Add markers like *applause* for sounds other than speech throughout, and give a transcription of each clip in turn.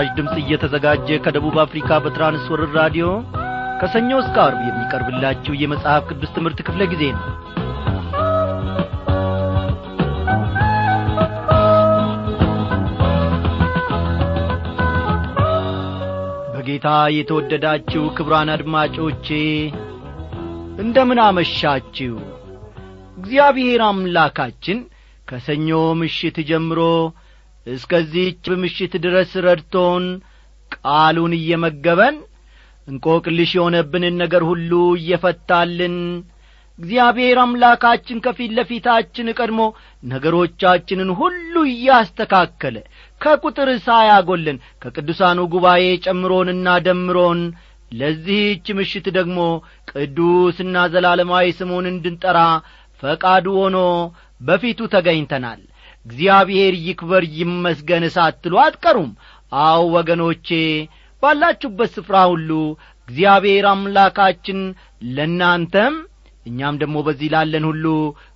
ይህ ምስራች ድምፅ እየተዘጋጀ ከደቡብ አፍሪካ በትራንስወርር ራዲዮ ከሰኞ እስከ አርብ የሚቀርብላችሁ የመጽሐፍ ቅዱስ ትምህርት ክፍለ ጊዜ ነው። በጌታ የተወደዳችሁ ክብራን አድማጮቼ እንደምን አመሻችሁ? እግዚአብሔር አምላካችን ከሰኞ ምሽት ጀምሮ እስከዚህች ምሽት ድረስ ረድቶን ቃሉን እየመገበን እንቆቅልሽ የሆነብንን ነገር ሁሉ እየፈታልን እግዚአብሔር አምላካችን ከፊት ለፊታችን ቀድሞ ነገሮቻችንን ሁሉ እያስተካከለ ከቁጥር ሳያጐለን ከቅዱሳኑ ጉባኤ ጨምሮንና ደምሮን ለዚህች ምሽት ደግሞ ቅዱስና ዘላለማዊ ስሙን እንድንጠራ ፈቃዱ ሆኖ በፊቱ ተገኝተናል እግዚአብሔር ይክበር ይመስገን ሳትሉ አትቀሩም። አው ወገኖቼ ባላችሁበት ስፍራ ሁሉ እግዚአብሔር አምላካችን ለእናንተም እኛም ደግሞ በዚህ ላለን ሁሉ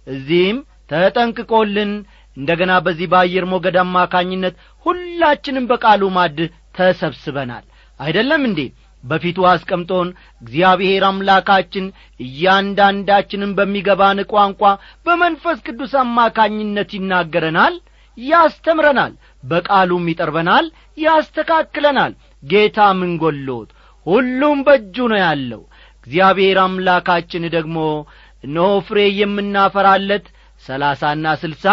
እዚህም ተጠንቅቆልን እንደ ገና በዚህ በአየር ሞገድ አማካኝነት ሁላችንም በቃሉ ማድ ተሰብስበናል። አይደለም እንዴ በፊቱ አስቀምጦን እግዚአብሔር አምላካችን እያንዳንዳችንም በሚገባን ቋንቋ በመንፈስ ቅዱስ አማካኝነት ይናገረናል ያስተምረናል በቃሉም ይጠርበናል ያስተካክለናል። ጌታ ምን ጐሎት ሁሉም በእጁ ነው ያለው። እግዚአብሔር አምላካችን ደግሞ እነሆ ፍሬ የምናፈራለት ሰላሳና ስልሳ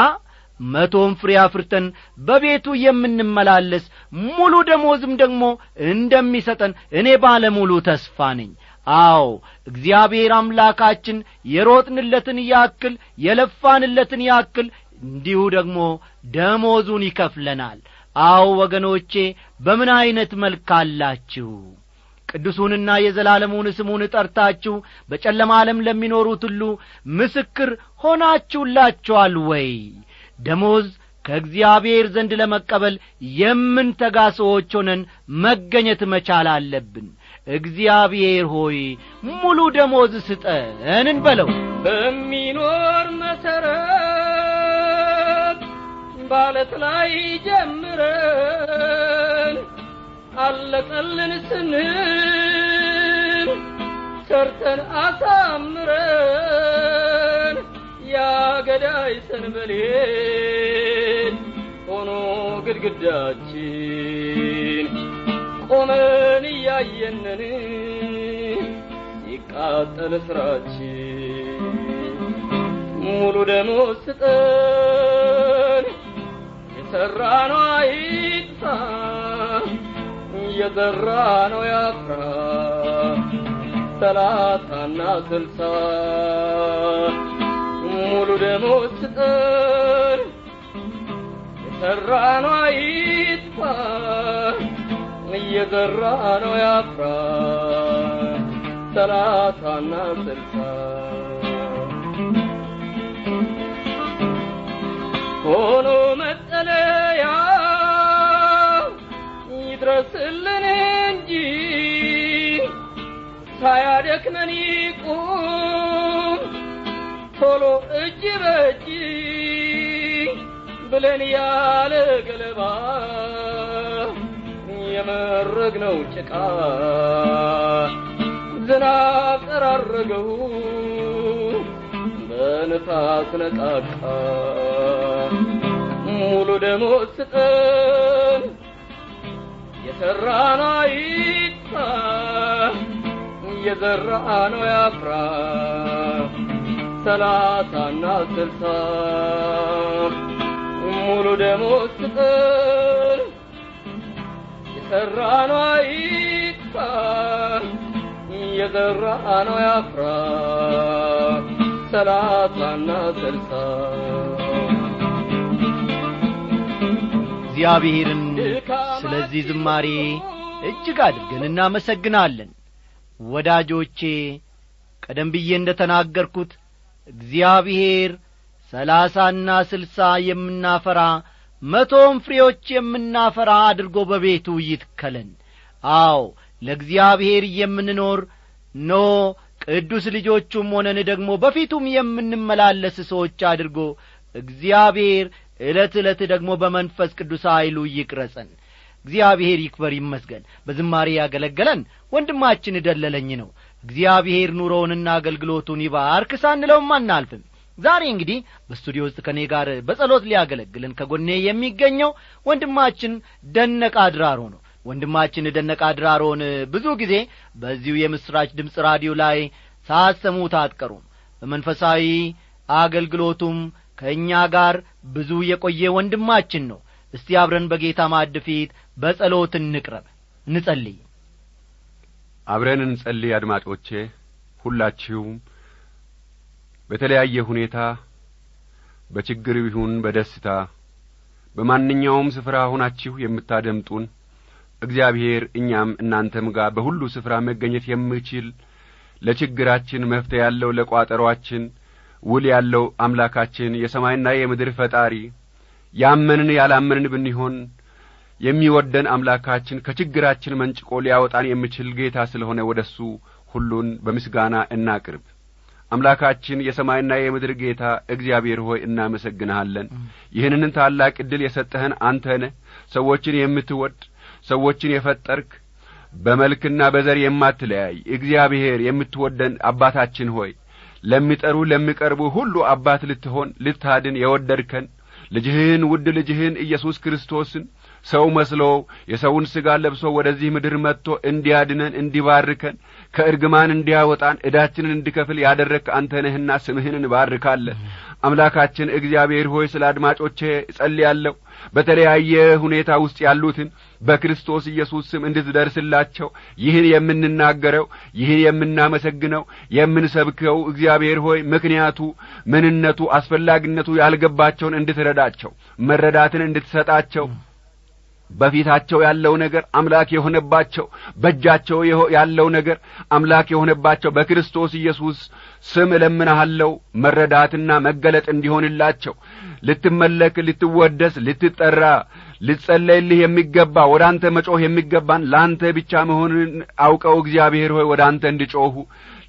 መቶም ፍሬ አፍርተን በቤቱ የምንመላለስ ሙሉ ደሞዝም ደግሞ እንደሚሰጠን እኔ ባለ ሙሉ ተስፋ ነኝ። አዎ እግዚአብሔር አምላካችን የሮጥንለትን ያክል የለፋንለትን ያክል እንዲሁ ደግሞ ደሞዙን ይከፍለናል። አዎ ወገኖቼ በምን ዐይነት መልክ አላችሁ? ቅዱሱንና የዘላለሙን ስሙን ጠርታችሁ በጨለማ ዓለም ለሚኖሩት ሁሉ ምስክር ሆናችሁላችኋል ወይ ደሞዝ ከእግዚአብሔር ዘንድ ለመቀበል የምንተጋ ሰዎች ሆነን መገኘት መቻል አለብን። እግዚአብሔር ሆይ ሙሉ ደሞዝ ስጠን እንበለው። በሚኖር መሰረት ባለት ላይ ጀምረን አለቀልን ስንል ሰርተን አሳምረን ያገዳይ ሰንበሌት ሆኖ ግድግዳችን ቆመን እያየንን ሲቃጠል ስራችን ሙሉ ደሞ ስጠን። የሠራ ነው አይጥፋ የዘራ ነው ያፍራ። ሰላሳና ስልሳ ሙሉ ደሞ ስጠን የሠራ ነው አይጥፋ እየዘራ ነው ያፍራ ሰላሳና ስልሳ። ሆኖ መጠለያ ይድረስልን እንጂ ሳያደክመን ቶሎ እጅ በእጅ ብለን ያለ ገለባ የመረግነው ጭቃ ዝናብ ጠራረገው በንፋስ ነቃቃ። ሙሉ ደሞ ስጠን የሠራ ነው አይጥፋ የዘራ ነው ያፍራ ሰላሳና ስልሳ ሙሉ ደሞ ስጠን የሠራ ነው አይጥፋ የዘራ ነው ያፍራ ሰላሳና ስልሳ እግዚአብሔርን ስለዚህ ዝማሬ እጅግ አድርገን እናመሰግናለን። ወዳጆቼ ቀደም ብዬ እንደ ተናገርኩት እግዚአብሔር ሰላሳና ስልሳ የምናፈራ መቶም ፍሬዎች የምናፈራ አድርጎ በቤቱ ይትከለን። አዎ ለእግዚአብሔር የምንኖር ኖ ቅዱስ ልጆቹም ሆነን ደግሞ በፊቱም የምንመላለስ ሰዎች አድርጎ እግዚአብሔር ዕለት ዕለት ደግሞ በመንፈስ ቅዱስ ኀይሉ ይቅረጸን። እግዚአብሔር ይክበር ይመስገን። በዝማሬ ያገለገለን ወንድማችን ደለለኝ ነው እግዚአብሔር ኑሮውንና አገልግሎቱን ይባርክ ሳንለውም አናልፍም። ዛሬ እንግዲህ በስቱዲዮ ውስጥ ከእኔ ጋር በጸሎት ሊያገለግልን ከጎኔ የሚገኘው ወንድማችን ደነቃ አድራሮ ነው። ወንድማችን ደነቃ አድራሮን ብዙ ጊዜ በዚሁ የምሥራች ድምፅ ራዲዮ ላይ ሳሰሙት አትቀሩም። በመንፈሳዊ አገልግሎቱም ከእኛ ጋር ብዙ የቆየ ወንድማችን ነው። እስቲ አብረን በጌታ ማዕድ ፊት በጸሎት እንቅረብ እንጸልይ አብረን እንጸልይ አድማጮቼ ሁላችሁም በተለያየ ሁኔታ በችግር ይሁን በደስታ በማንኛውም ስፍራ ሆናችሁ የምታደምጡን እግዚአብሔር እኛም እናንተም ጋር በሁሉ ስፍራ መገኘት የምችል ለችግራችን መፍትሄ ያለው ለቋጠሯችን ውል ያለው አምላካችን የሰማይና የምድር ፈጣሪ ያመንን ያላመንን ብንሆን የሚወደን አምላካችን ከችግራችን መንጭቆ ሊያወጣን የሚችል ጌታ ስለሆነ ወደ እሱ ሁሉን በምስጋና እናቅርብ። አምላካችን የሰማይና የምድር ጌታ እግዚአብሔር ሆይ እናመሰግንሃለን። ይህንን ታላቅ ዕድል የሰጠህን አንተ ነህ ሰዎችን የምትወድ ሰዎችን የፈጠርክ በመልክና በዘር የማትለያይ እግዚአብሔር የምትወደን አባታችን ሆይ ለሚጠሩ ለሚቀርቡ ሁሉ አባት ልትሆን ልታድን የወደድከን ልጅህን ውድ ልጅህን ኢየሱስ ክርስቶስን ሰው መስሎ የሰውን ሥጋ ለብሶ ወደዚህ ምድር መጥቶ እንዲያድነን እንዲባርከን ከእርግማን እንዲያወጣን ዕዳችንን እንዲከፍል ያደረግክ አንተ ነህና ስምህን እንባርካለን። አምላካችን እግዚአብሔር ሆይ ስለ አድማጮቼ እጸልያለሁ። በተለያየ ሁኔታ ውስጥ ያሉትን በክርስቶስ ኢየሱስ ስም እንድትደርስላቸው ይህን የምንናገረው ይህን የምናመሰግነው የምንሰብከው እግዚአብሔር ሆይ ምክንያቱ ምንነቱ አስፈላጊነቱ ያልገባቸውን እንድትረዳቸው መረዳትን እንድትሰጣቸው በፊታቸው ያለው ነገር አምላክ የሆነባቸው በእጃቸው ያለው ነገር አምላክ የሆነባቸው በክርስቶስ ኢየሱስ ስም እለምንሃለው መረዳትና መገለጥ እንዲሆንላቸው። ልትመለክ ልትወደስ ልትጠራ ልጸለይልህ የሚገባ ወደ አንተ መጮህ የሚገባን ለአንተ ብቻ መሆንን አውቀው እግዚአብሔር ሆይ ወደ አንተ እንዲጮኹ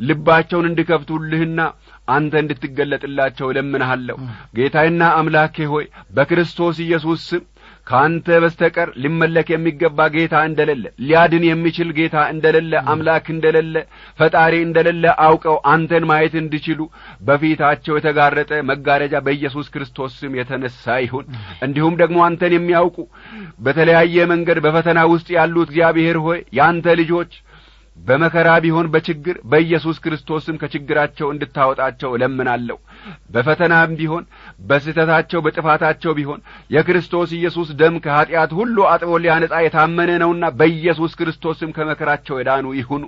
ልባቸውን እንዲከፍቱልህና አንተ እንድትገለጥላቸው እለምንሃለሁ። ጌታዬና አምላኬ ሆይ በክርስቶስ ኢየሱስ ስም ከአንተ በስተቀር ሊመለክ የሚገባ ጌታ እንደሌለ ሊያድን የሚችል ጌታ እንደሌለ አምላክ እንደሌለ ፈጣሪ እንደሌለ አውቀው አንተን ማየት እንዲችሉ በፊታቸው የተጋረጠ መጋረጃ በኢየሱስ ክርስቶስ ስም የተነሳ ይሁን። እንዲሁም ደግሞ አንተን የሚያውቁ በተለያየ መንገድ በፈተና ውስጥ ያሉት እግዚአብሔር ሆይ የአንተ ልጆች በመከራ ቢሆን በችግር በኢየሱስ ክርስቶስም ከችግራቸው እንድታወጣቸው እለምናለሁ። በፈተናም ቢሆን በስህተታቸው በጥፋታቸው ቢሆን የክርስቶስ ኢየሱስ ደም ከኀጢአት ሁሉ አጥቦ ሊያነጻ የታመነ ነውና በኢየሱስ ክርስቶስም ከመከራቸው የዳኑ ይሁኑ።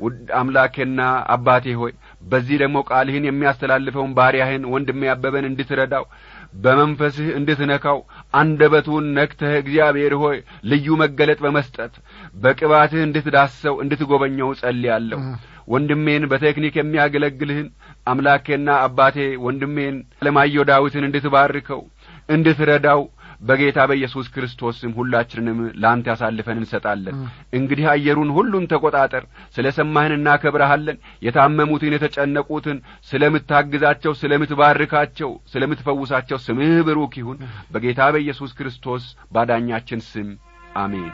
ውድ አምላኬና አባቴ ሆይ በዚህ ደግሞ ቃልህን የሚያስተላልፈውን ባሪያህን ወንድሜ ያበበን እንድትረዳው በመንፈስህ እንድትነካው አንደበቱን ነክተህ እግዚአብሔር ሆይ ልዩ መገለጥ በመስጠት በቅባትህ እንድትዳሰው እንድትጐበኘው ጸልያለሁ ወንድሜን በቴክኒክ የሚያገለግልህን አምላኬና አባቴ ወንድሜን አለማየሁ ዳዊትን እንድትባርከው እንድትረዳው በጌታ በኢየሱስ ክርስቶስ ስም ሁላችንንም ለአንተ ያሳልፈን እንሰጣለን። እንግዲህ አየሩን ሁሉን ተቆጣጠር። ስለ ሰማህን እናከብረሃለን የታመሙትን የተጨነቁትን ስለምታግዛቸው ስለምትባርካቸው ስለምትፈውሳቸው ስምህ ብሩክ ይሁን። በጌታ በኢየሱስ ክርስቶስ ባዳኛችን ስም አሜን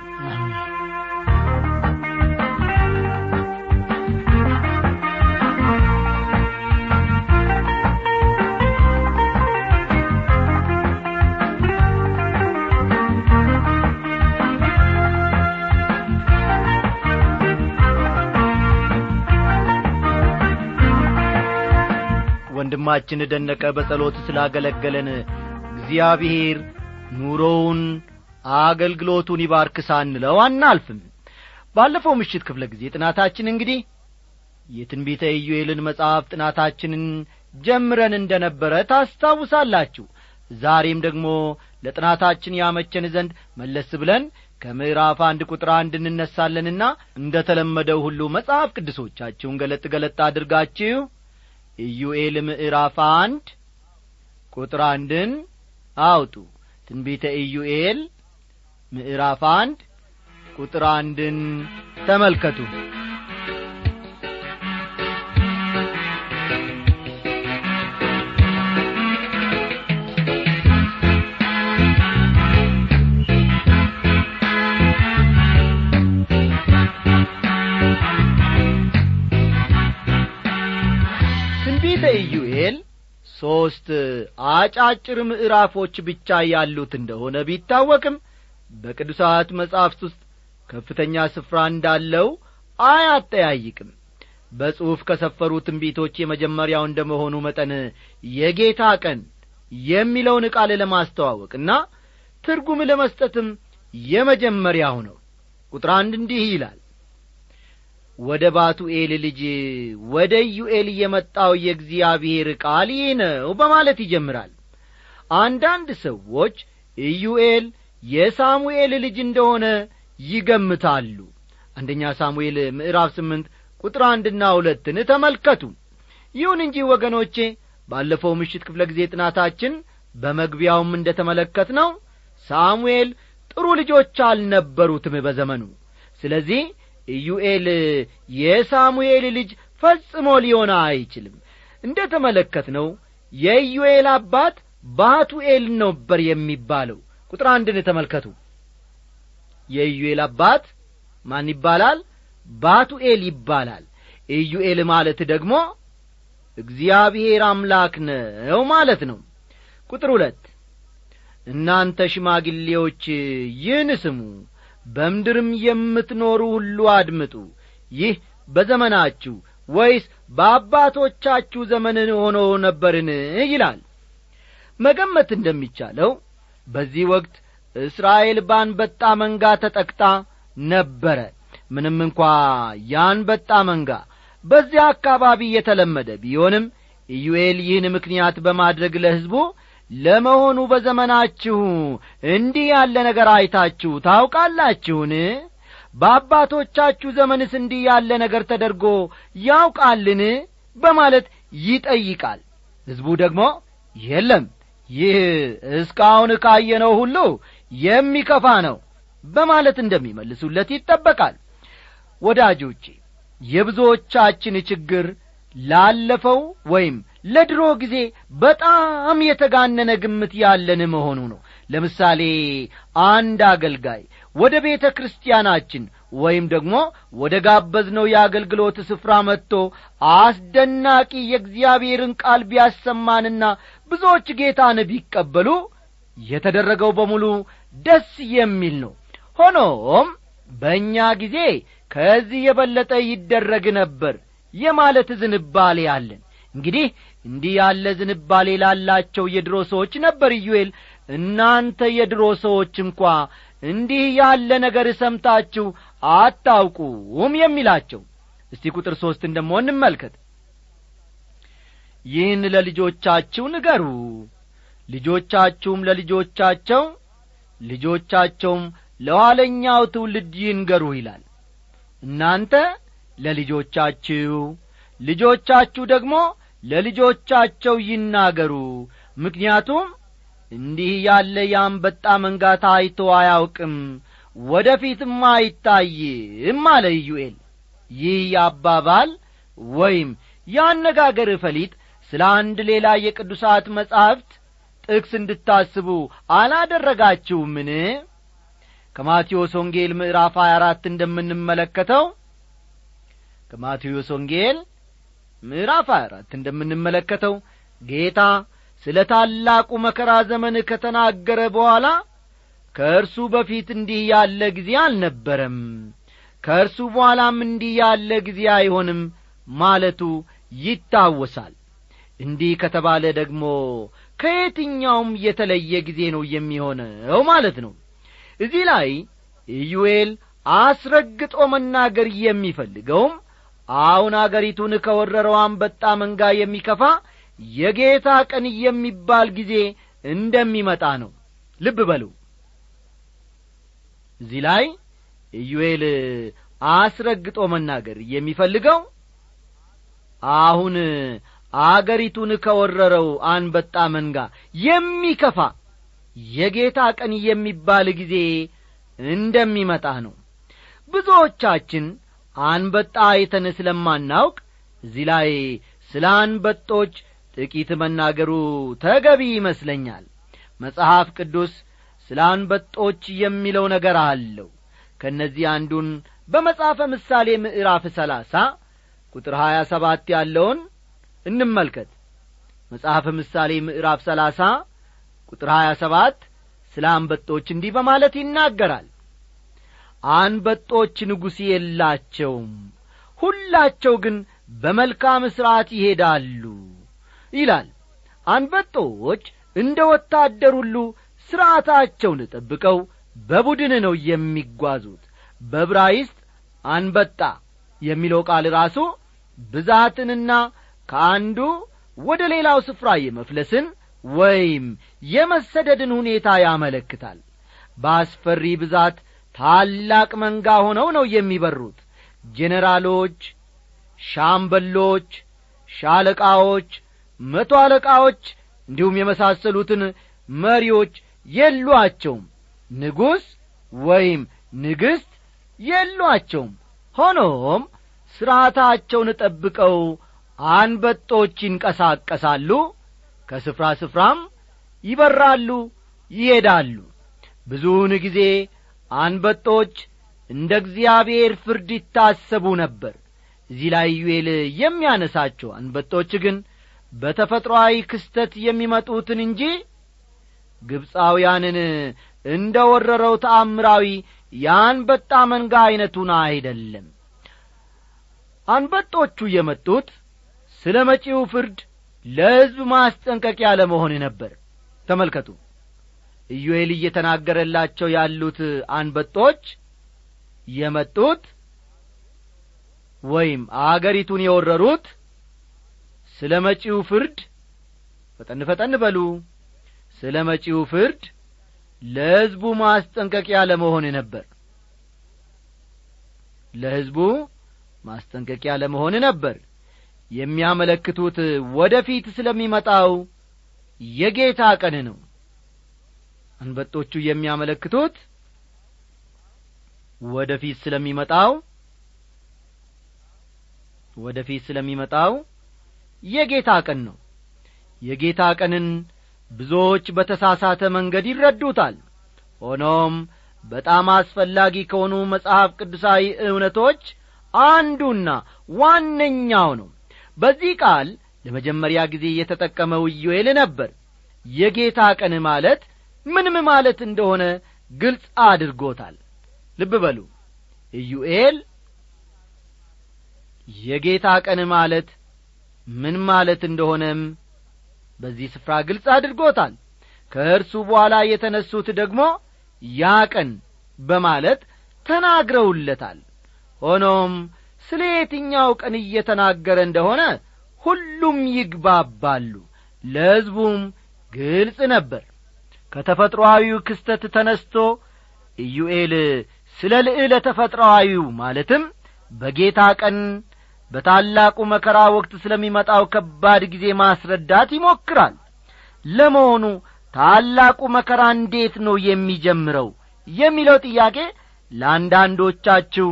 ወንድማችን ደነቀ በጸሎት ስላገለገለን እግዚአብሔር ኑሮውን አገልግሎቱን ይባርክ ሳንለው አናልፍም። ባለፈው ምሽት ክፍለ ጊዜ ጥናታችን እንግዲህ የትንቢተ ኢዩኤልን መጽሐፍ ጥናታችንን ጀምረን እንደ ነበረ ታስታውሳላችሁ። ዛሬም ደግሞ ለጥናታችን ያመቸን ዘንድ መለስ ብለን ከምዕራፍ አንድ ቁጥር አንድ እንነሳለንና እንደ ተለመደው ሁሉ መጽሐፍ ቅዱሶቻችሁን ገለጥ ገለጥ አድርጋችሁ ኢዩኤል ምዕራፍ አንድ ቁጥር አንድን አውጡ። ትንቢተ ኢዩኤል ምዕራፍ አንድ ቁጥር አንድን ተመልከቱ ሦስት አጫጭር ምዕራፎች ብቻ ያሉት እንደሆነ ቢታወቅም በቅዱሳት መጻሕፍት ውስጥ ከፍተኛ ስፍራ እንዳለው አያጠያይቅም። በጽሑፍ ከሰፈሩ ትንቢቶች የመጀመሪያው እንደ መሆኑ መጠን የጌታ ቀን የሚለውን ቃል ለማስተዋወቅና ትርጉም ለመስጠትም የመጀመሪያው ነው። ቁጥር አንድ እንዲህ ይላል ወደ ባቱኤል ልጅ ወደ ኢዩኤል የመጣው የእግዚአብሔር ቃል ይህ ነው በማለት ይጀምራል። አንዳንድ ሰዎች ኢዩኤል የሳሙኤል ልጅ እንደሆነ ይገምታሉ። አንደኛ ሳሙኤል ምዕራፍ ስምንት ቁጥር አንድና ሁለትን ተመልከቱ። ይሁን እንጂ ወገኖቼ ባለፈው ምሽት ክፍለ ጊዜ ጥናታችን በመግቢያውም እንደ ተመለከት ነው ሳሙኤል ጥሩ ልጆች አልነበሩትም በዘመኑ። ስለዚህ ኢዩኤል የሳሙኤል ልጅ ፈጽሞ ሊሆን አይችልም። እንደ ተመለከት ነው የኢዩኤል አባት ባቱኤል ነበር የሚባለው። ቁጥር አንድን ተመልከቱ። የኢዩኤል አባት ማን ይባላል? ባቱኤል ይባላል። ኢዩኤል ማለት ደግሞ እግዚአብሔር አምላክ ነው ማለት ነው። ቁጥር ሁለት እናንተ ሽማግሌዎች ይህን ስሙ በምድርም የምትኖሩ ሁሉ አድምጡ። ይህ በዘመናችሁ ወይስ በአባቶቻችሁ ዘመን ሆኖ ነበርን? ይላል። መገመት እንደሚቻለው በዚህ ወቅት እስራኤል ባንበጣ መንጋ ተጠቅታ ነበረ። ምንም እንኳ ያንበጣ መንጋ በዚያ አካባቢ የተለመደ ቢሆንም ኢዩኤል ይህን ምክንያት በማድረግ ለሕዝቡ ለመሆኑ በዘመናችሁ እንዲህ ያለ ነገር አይታችሁ ታውቃላችሁን? በአባቶቻችሁ ዘመንስ እንዲህ ያለ ነገር ተደርጎ ያውቃልን? በማለት ይጠይቃል። ሕዝቡ ደግሞ የለም ይህ እስካሁን ካየነው ሁሉ የሚከፋ ነው በማለት እንደሚመልሱለት ይጠበቃል። ወዳጆቼ የብዙዎቻችን ችግር ላለፈው ወይም ለድሮ ጊዜ በጣም የተጋነነ ግምት ያለን መሆኑ ነው። ለምሳሌ አንድ አገልጋይ ወደ ቤተ ክርስቲያናችን ወይም ደግሞ ወደ ጋበዝነው የአገልግሎት ስፍራ መጥቶ አስደናቂ የእግዚአብሔርን ቃል ቢያሰማንና ብዙዎች ጌታን ቢቀበሉ የተደረገው በሙሉ ደስ የሚል ነው። ሆኖም በእኛ ጊዜ ከዚህ የበለጠ ይደረግ ነበር የማለት ዝንባሌ አለን እንግዲህ እንዲህ ያለ ዝንባሌ ላላቸው የድሮ ሰዎች ነበር ኢዩኤል። እናንተ የድሮ ሰዎች እንኳ እንዲህ ያለ ነገር ሰምታችሁ አታውቁም የሚላቸው። እስቲ ቁጥር ሦስትን ደሞ እንመልከት። ይህን ለልጆቻችሁ ንገሩ። ልጆቻችሁም ለልጆቻቸው ልጆቻቸውም ለኋለኛው ትውልድ ይንገሩ ይላል። እናንተ ለልጆቻችሁ ልጆቻችሁ ደግሞ ለልጆቻቸው ይናገሩ። ምክንያቱም እንዲህ ያለ የአንበጣ መንጋ ታይቶ አያውቅም ወደ ፊትም አይታይም አለ ኢዩኤል። ይህ አባባል ወይም የአነጋገር ፈሊጥ ስለ አንድ ሌላ የቅዱሳት መጻሕፍት ጥቅስ እንድታስቡ አላደረጋችሁምን? ከማቴዎስ ወንጌል ምዕራፍ 24 እንደምንመለከተው ከማቴዎስ ወንጌል ምዕራፍ 24 እንደምንመለከተው ጌታ ስለ ታላቁ መከራ ዘመን ከተናገረ በኋላ ከእርሱ በፊት እንዲህ ያለ ጊዜ አልነበረም። ከእርሱ በኋላም እንዲህ ያለ ጊዜ አይሆንም ማለቱ ይታወሳል። እንዲህ ከተባለ ደግሞ ከየትኛውም የተለየ ጊዜ ነው የሚሆነው ማለት ነው። እዚህ ላይ ኢዩኤል አስረግጦ መናገር የሚፈልገውም አሁን አገሪቱን ከወረረው አንበጣ መንጋ የሚከፋ የጌታ ቀን የሚባል ጊዜ እንደሚመጣ ነው። ልብ በሉ። እዚህ ላይ ኢዩኤል አስረግጦ መናገር የሚፈልገው አሁን አገሪቱን ከወረረው አንበጣ መንጋ የሚከፋ የጌታ ቀን የሚባል ጊዜ እንደሚመጣ ነው። ብዙዎቻችን አንበጣ አይተን ስለማናውቅ እዚህ ላይ ስለ አንበጦች ጥቂት መናገሩ ተገቢ ይመስለኛል። መጽሐፍ ቅዱስ ስለ አንበጦች የሚለው ነገር አለው። ከእነዚህ አንዱን በመጽሐፈ ምሳሌ ምዕራፍ ሰላሳ ቁጥር ሀያ ሰባት ያለውን እንመልከት። መጽሐፈ ምሳሌ ምዕራፍ ሰላሳ ቁጥር ሀያ ሰባት ስለ አንበጦች እንዲህ በማለት ይናገራል አንበጦች ንጉሥ የላቸውም። ሁላቸው ግን በመልካም ሥርዓት ይሄዳሉ ይላል። አንበጦች እንደ ወታደር ሁሉ ሥርዓታቸውን ጠብቀው በቡድን ነው የሚጓዙት። በብራይስጥ አንበጣ የሚለው ቃል ራሱ ብዛትንና ከአንዱ ወደ ሌላው ስፍራ የመፍለስን ወይም የመሰደድን ሁኔታ ያመለክታል። በአስፈሪ ብዛት ታላቅ መንጋ ሆነው ነው የሚበሩት። ጄኔራሎች ሻምበሎች ሻለቃዎች መቶ አለቃዎች እንዲሁም የመሳሰሉትን መሪዎች የሏቸውም። ንጉሥ ወይም ንግሥት የሏቸውም። ሆኖም ሥርዓታቸውን ጠብቀው አንበጦች ይንቀሳቀሳሉ ከስፍራ ስፍራም ይበራሉ ይሄዳሉ። ብዙውን ጊዜ አንበጦች እንደ እግዚአብሔር ፍርድ ይታሰቡ ነበር። እዚህ ላይ ዩኤል የሚያነሳቸው አንበጦች ግን በተፈጥሮአዊ ክስተት የሚመጡትን እንጂ ግብፃውያንን እንደ ወረረው ተአምራዊ የአንበጣ መንጋ ዐይነቱን አይደለም። አንበጦቹ የመጡት ስለ መጪው ፍርድ ለሕዝብ ማስጠንቀቂያ ለመሆን ነበር። ተመልከቱ ኢዩኤል እየተናገረላቸው ያሉት አንበጦች የመጡት ወይም አገሪቱን የወረሩት ስለ መጪው ፍርድ ፈጠን ፈጠን በሉ። ስለ መጪው ፍርድ ለሕዝቡ ማስጠንቀቂያ ለመሆን ነበር። ለሕዝቡ ማስጠንቀቂያ ለመሆን ነበር። የሚያመለክቱት ወደ ፊት ስለሚመጣው የጌታ ቀን ነው አንበጦቹ የሚያመለክቱት ወደ ፊት ስለሚመጣው ወደ ስለሚመጣው የጌታ ቀን ነው። የጌታ ቀንን ብዙዎች በተሳሳተ መንገድ ይረዱታል። ሆኖም በጣም አስፈላጊ ከሆኑ መጽሐፍ ቅዱሳዊ እውነቶች አንዱና ዋነኛው ነው። በዚህ ቃል ለመጀመሪያ ጊዜ የተጠቀመው ኢዮኤል ነበር። የጌታ ቀን ማለት ምንም ማለት እንደሆነ ግልጽ አድርጎታል። ልብ በሉ። ኢዩኤል የጌታ ቀን ማለት ምን ማለት እንደሆነም በዚህ ስፍራ ግልጽ አድርጎታል። ከእርሱ በኋላ የተነሱት ደግሞ ያ ቀን በማለት ተናግረውለታል። ሆኖም ስለ የትኛው ቀን እየተናገረ እንደሆነ ሁሉም ይግባባሉ። ለሕዝቡም ግልጽ ነበር ከተፈጥሮአዊው ክስተት ተነስቶ ኢዩኤል ስለ ልዕለ ተፈጥሮአዊው ማለትም በጌታ ቀን በታላቁ መከራ ወቅት ስለሚመጣው ከባድ ጊዜ ማስረዳት ይሞክራል። ለመሆኑ ታላቁ መከራ እንዴት ነው የሚጀምረው የሚለው ጥያቄ ለአንዳንዶቻችሁ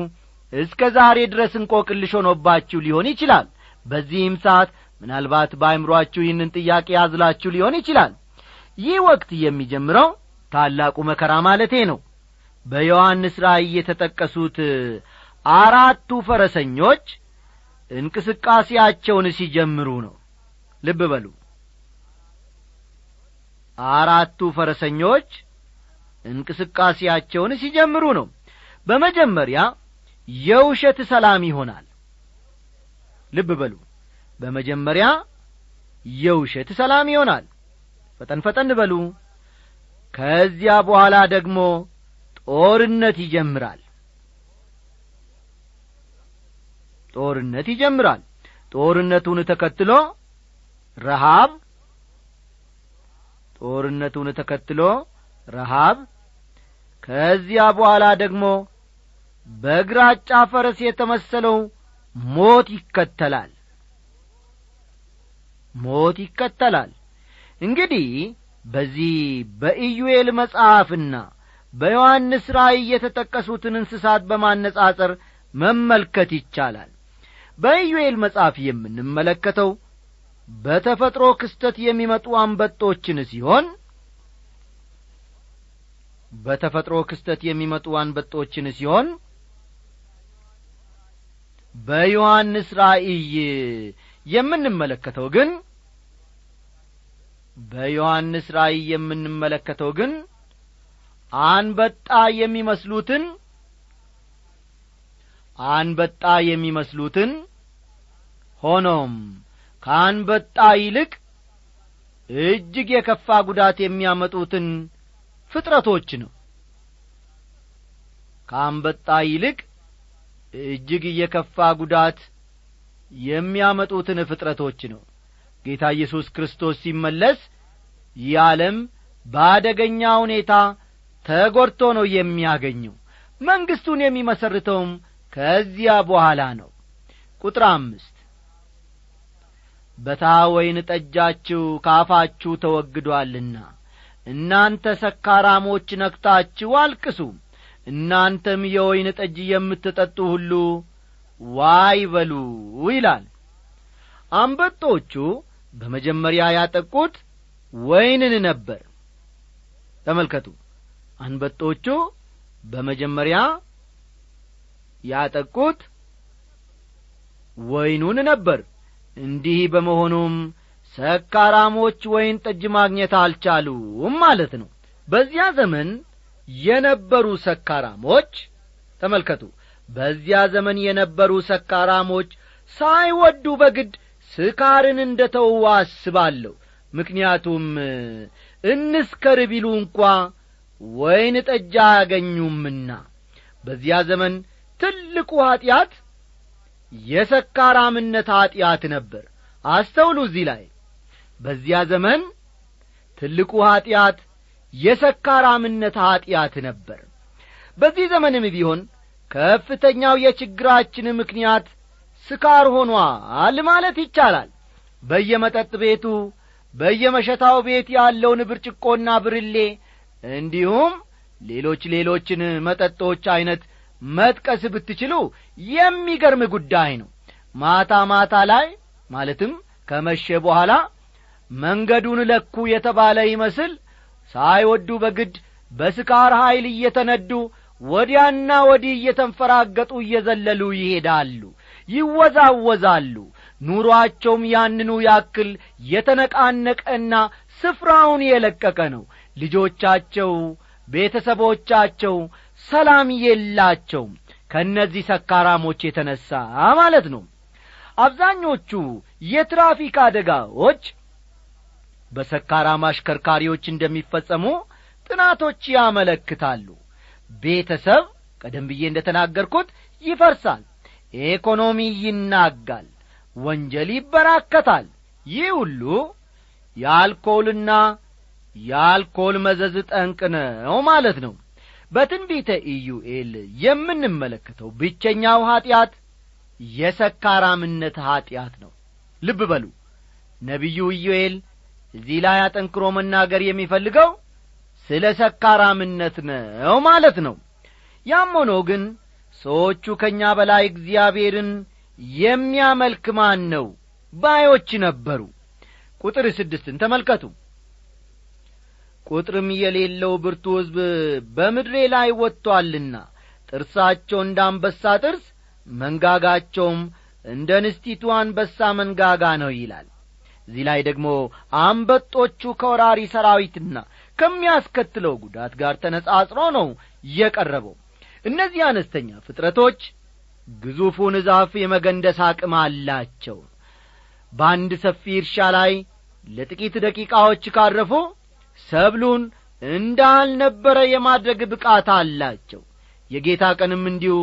እስከ ዛሬ ድረስ እንቆቅልሽ ሆኖባችሁ ሊሆን ይችላል። በዚህም ሰዓት ምናልባት በአይምሮአችሁ ይህንን ጥያቄ ያዝላችሁ ሊሆን ይችላል ይህ ወቅት የሚጀምረው ታላቁ መከራ ማለቴ ነው። በዮሐንስ ራእይ የተጠቀሱት አራቱ ፈረሰኞች እንቅስቃሴያቸውን ሲጀምሩ ነው። ልብ በሉ። አራቱ ፈረሰኞች እንቅስቃሴያቸውን ሲጀምሩ ነው። በመጀመሪያ የውሸት ሰላም ይሆናል። ልብ በሉ። በመጀመሪያ የውሸት ሰላም ይሆናል ፈጠን ፈጠን በሉ። ከዚያ በኋላ ደግሞ ጦርነት ይጀምራል። ጦርነት ይጀምራል። ጦርነቱን ተከትሎ ረሃብ ጦርነቱን ተከትሎ ረሃብ ከዚያ በኋላ ደግሞ በግራጫ ፈረስ የተመሰለው ሞት ይከተላል። ሞት ይከተላል እንግዲህ በዚህ በኢዩኤል መጽሐፍና በዮሐንስ ራእይ የተጠቀሱትን እንስሳት በማነጻጸር መመልከት ይቻላል። በኢዩኤል መጽሐፍ የምንመለከተው በተፈጥሮ ክስተት የሚመጡ አንበጦችን ሲሆን በተፈጥሮ ክስተት የሚመጡ አንበጦችን ሲሆን በዮሐንስ ራእይ የምንመለከተው ግን በዮሐንስ ራእይ የምንመለከተው ግን አንበጣ የሚመስሉትን አንበጣ የሚመስሉትን ሆኖም ከአንበጣ ይልቅ እጅግ የከፋ ጉዳት የሚያመጡትን ፍጥረቶች ነው። ከአንበጣ ይልቅ እጅግ የከፋ ጉዳት የሚያመጡትን ፍጥረቶች ነው ጌታ ኢየሱስ ክርስቶስ ሲመለስ ይህ በአደገኛ ሁኔታ ተጐድቶ ነው የሚያገኘው። መንግሥቱን የሚመሰርተውም ከዚያ በኋላ ነው። ቁጥር አምስት በታ ወይን ጠጃችሁ ካፋችሁ ተወግዶአልና እናንተ ሰካራሞች ነክታችሁ አልቅሱ። እናንተም የወይን ጠጅ የምትጠጡ ሁሉ ዋይ በሉ ይላል። አንበጦቹ በመጀመሪያ ያጠቁት ወይንን ነበር። ተመልከቱ አንበጦቹ በመጀመሪያ ያጠቁት ወይኑን ነበር። እንዲህ በመሆኑም ሰካራሞች ወይን ጠጅ ማግኘት አልቻሉም ማለት ነው። በዚያ ዘመን የነበሩ ሰካራሞች ተመልከቱ በዚያ ዘመን የነበሩ ሰካራሞች ሳይወዱ በግድ ስካርን እንደ ተው አስባለሁ። ምክንያቱም እንስከር ቢሉ እንኳ ወይን ጠጅ አያገኙምና። በዚያ ዘመን ትልቁ ኀጢአት የሰካራምነት ኀጢአት ነበር። አስተውሉ እዚህ ላይ። በዚያ ዘመን ትልቁ ኀጢአት የሰካራምነት ኀጢአት ነበር። በዚህ ዘመንም ቢሆን ከፍተኛው የችግራችን ምክንያት ስካር ሆኗል ማለት ይቻላል። በየመጠጥ ቤቱ በየመሸታው ቤት ያለውን ብርጭቆና ብርሌ እንዲሁም ሌሎች ሌሎችን መጠጦች ዐይነት መጥቀስ ብትችሉ የሚገርም ጉዳይ ነው። ማታ ማታ ላይ ማለትም ከመሸ በኋላ መንገዱን ለኩ የተባለ ይመስል ሳይወዱ በግድ በስካር ኀይል እየተነዱ ወዲያና ወዲህ እየተንፈራገጡ እየዘለሉ ይሄዳሉ ይወዛወዛሉ። ኑሮአቸውም ያንኑ ያክል የተነቃነቀና ስፍራውን የለቀቀ ነው። ልጆቻቸው ቤተሰቦቻቸው ሰላም የላቸውም። ከእነዚህ ሰካራሞች የተነሣ ማለት ነው። አብዛኞቹ የትራፊክ አደጋዎች በሰካራም አሽከርካሪዎች እንደሚፈጸሙ ጥናቶች ያመለክታሉ። ቤተሰብ ቀደም ብዬ እንደ ተናገርኩት ይፈርሳል ኢኮኖሚ ይናጋል ወንጀል ይበራከታል። ይህ ሁሉ የአልኮልና የአልኮል መዘዝ ጠንቅ ነው ማለት ነው። በትንቢተ ኢዩኤል የምንመለከተው ብቸኛው ኀጢአት የሰካራምነት ኀጢአት ነው። ልብ በሉ። ነቢዩ ኢዩኤል እዚህ ላይ አጠንክሮ መናገር የሚፈልገው ስለ ሰካራምነት ነው ማለት ነው። ያም ሆኖ ግን ሰዎቹ ከእኛ በላይ እግዚአብሔርን የሚያመልክ ማን ነው? ባዮች ነበሩ። ቁጥር ስድስትን ተመልከቱ። ቁጥርም የሌለው ብርቱ ሕዝብ በምድሬ ላይ ወጥቶአልና ጥርሳቸው እንደ አንበሳ ጥርስ መንጋጋቸውም እንደ ንስቲቱ አንበሳ መንጋጋ ነው ይላል። እዚህ ላይ ደግሞ አንበጦቹ ከወራሪ ሰራዊትና ከሚያስከትለው ጉዳት ጋር ተነጻጽሮ ነው የቀረበው እነዚህ አነስተኛ ፍጥረቶች ግዙፉን ዛፍ የመገንደስ አቅም አላቸው። በአንድ ሰፊ እርሻ ላይ ለጥቂት ደቂቃዎች ካረፉ ሰብሉን እንዳልነበረ የማድረግ ብቃት አላቸው። የጌታ ቀንም እንዲሁ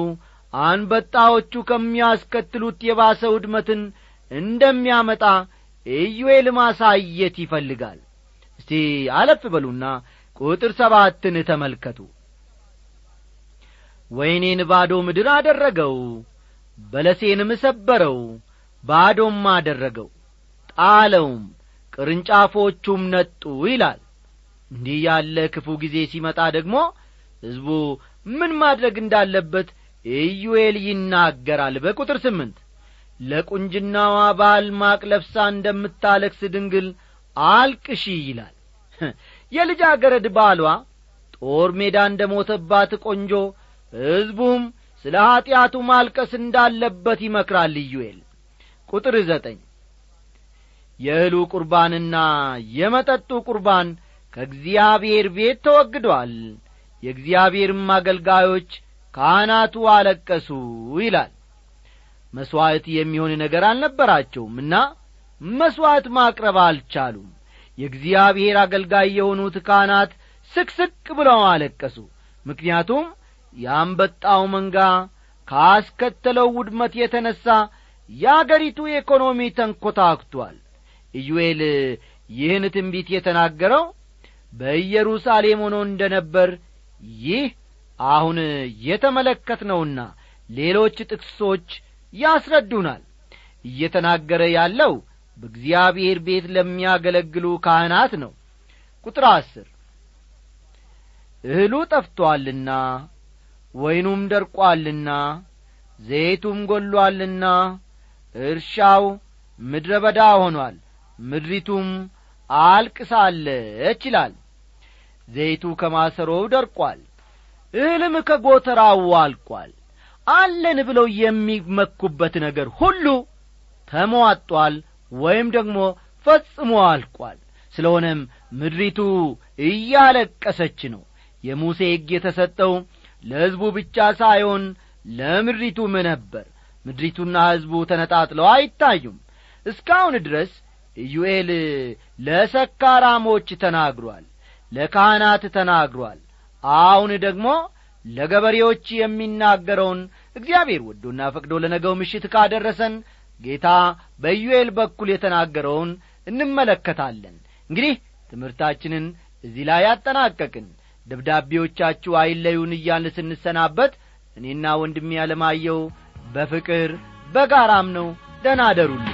አንበጣዎቹ ከሚያስከትሉት የባሰ ውድመትን እንደሚያመጣ ኢዩኤል ማሳየት ይፈልጋል። እስቲ አለፍ በሉና ቁጥር ሰባትን ተመልከቱ ወይኔን ባዶ ምድር አደረገው በለሴንም ሰበረው ባዶም አደረገው ጣለውም ቅርንጫፎቹም ነጡ ይላል። እንዲህ ያለ ክፉ ጊዜ ሲመጣ ደግሞ ሕዝቡ ምን ማድረግ እንዳለበት ኢዩኤል ይናገራል። በቁጥር ስምንት ለቁንጅናዋ ባል ማቅ ለብሳ እንደምታለክስ ድንግል አልቅሺ ይላል። *laughs* የልጃገረድ ባሏ ጦር ሜዳ እንደ ሞተባት ቆንጆ ሕዝቡም ስለ ኀጢአቱ ማልቀስ እንዳለበት ይመክራል። ኢዩኤል ቁጥር ዘጠኝ የእህሉ ቁርባንና የመጠጡ ቁርባን ከእግዚአብሔር ቤት ተወግዷል። የእግዚአብሔርም አገልጋዮች ካህናቱ አለቀሱ ይላል። መሥዋዕት የሚሆን ነገር አልነበራቸውምና መሥዋዕት ማቅረብ አልቻሉም። የእግዚአብሔር አገልጋይ የሆኑት ካህናት ስቅስቅ ብለው አለቀሱ። ምክንያቱም የአንበጣው መንጋ ካስከተለው ውድመት የተነሣ የአገሪቱ ኢኮኖሚ ተንኰታክቷል ኢዩኤል ይህን ትንቢት የተናገረው በኢየሩሳሌም ሆኖ እንደ ነበር ይህ አሁን የተመለከትነውና ሌሎች ጥቅሶች ያስረዱናል። እየተናገረ ያለው በእግዚአብሔር ቤት ለሚያገለግሉ ካህናት ነው። ቁጥር አስር እህሉ ጠፍቶአልና ወይኑም ደርቋልና ዘይቱም ጐሎአልና እርሻው ምድረ በዳ ሆኗል ምድሪቱም አልቅሳለች ይላል። ዘይቱ ከማሰሮው ደርቋል እህልም ከጐተራው አልቋል አለን ብለው የሚመኩበት ነገር ሁሉ ተሟጧል ወይም ደግሞ ፈጽሞ አልቋል። ስለሆነም ምድሪቱ እያለቀሰች ነው። የሙሴ ሕግ የተሰጠው ለሕዝቡ ብቻ ሳይሆን ለምድሪቱም ነበር። ምድሪቱና ሕዝቡ ተነጣጥለው አይታዩም። እስካሁን ድረስ ኢዩኤል ለሰካራሞች ተናግሯል ለካህናት ተናግሯል። አሁን ደግሞ ለገበሬዎች የሚናገረውን እግዚአብሔር ወዶና ፈቅዶ ለነገው ምሽት ካደረሰን ጌታ በኢዩኤል በኩል የተናገረውን እንመለከታለን። እንግዲህ ትምህርታችንን እዚህ ላይ ያጠናቀቅን ደብዳቤዎቻችሁ አይለዩን እያልን ስንሰናበት እኔና ወንድሜ ያለማየው በፍቅር በጋራም ነው። ደናደሩልን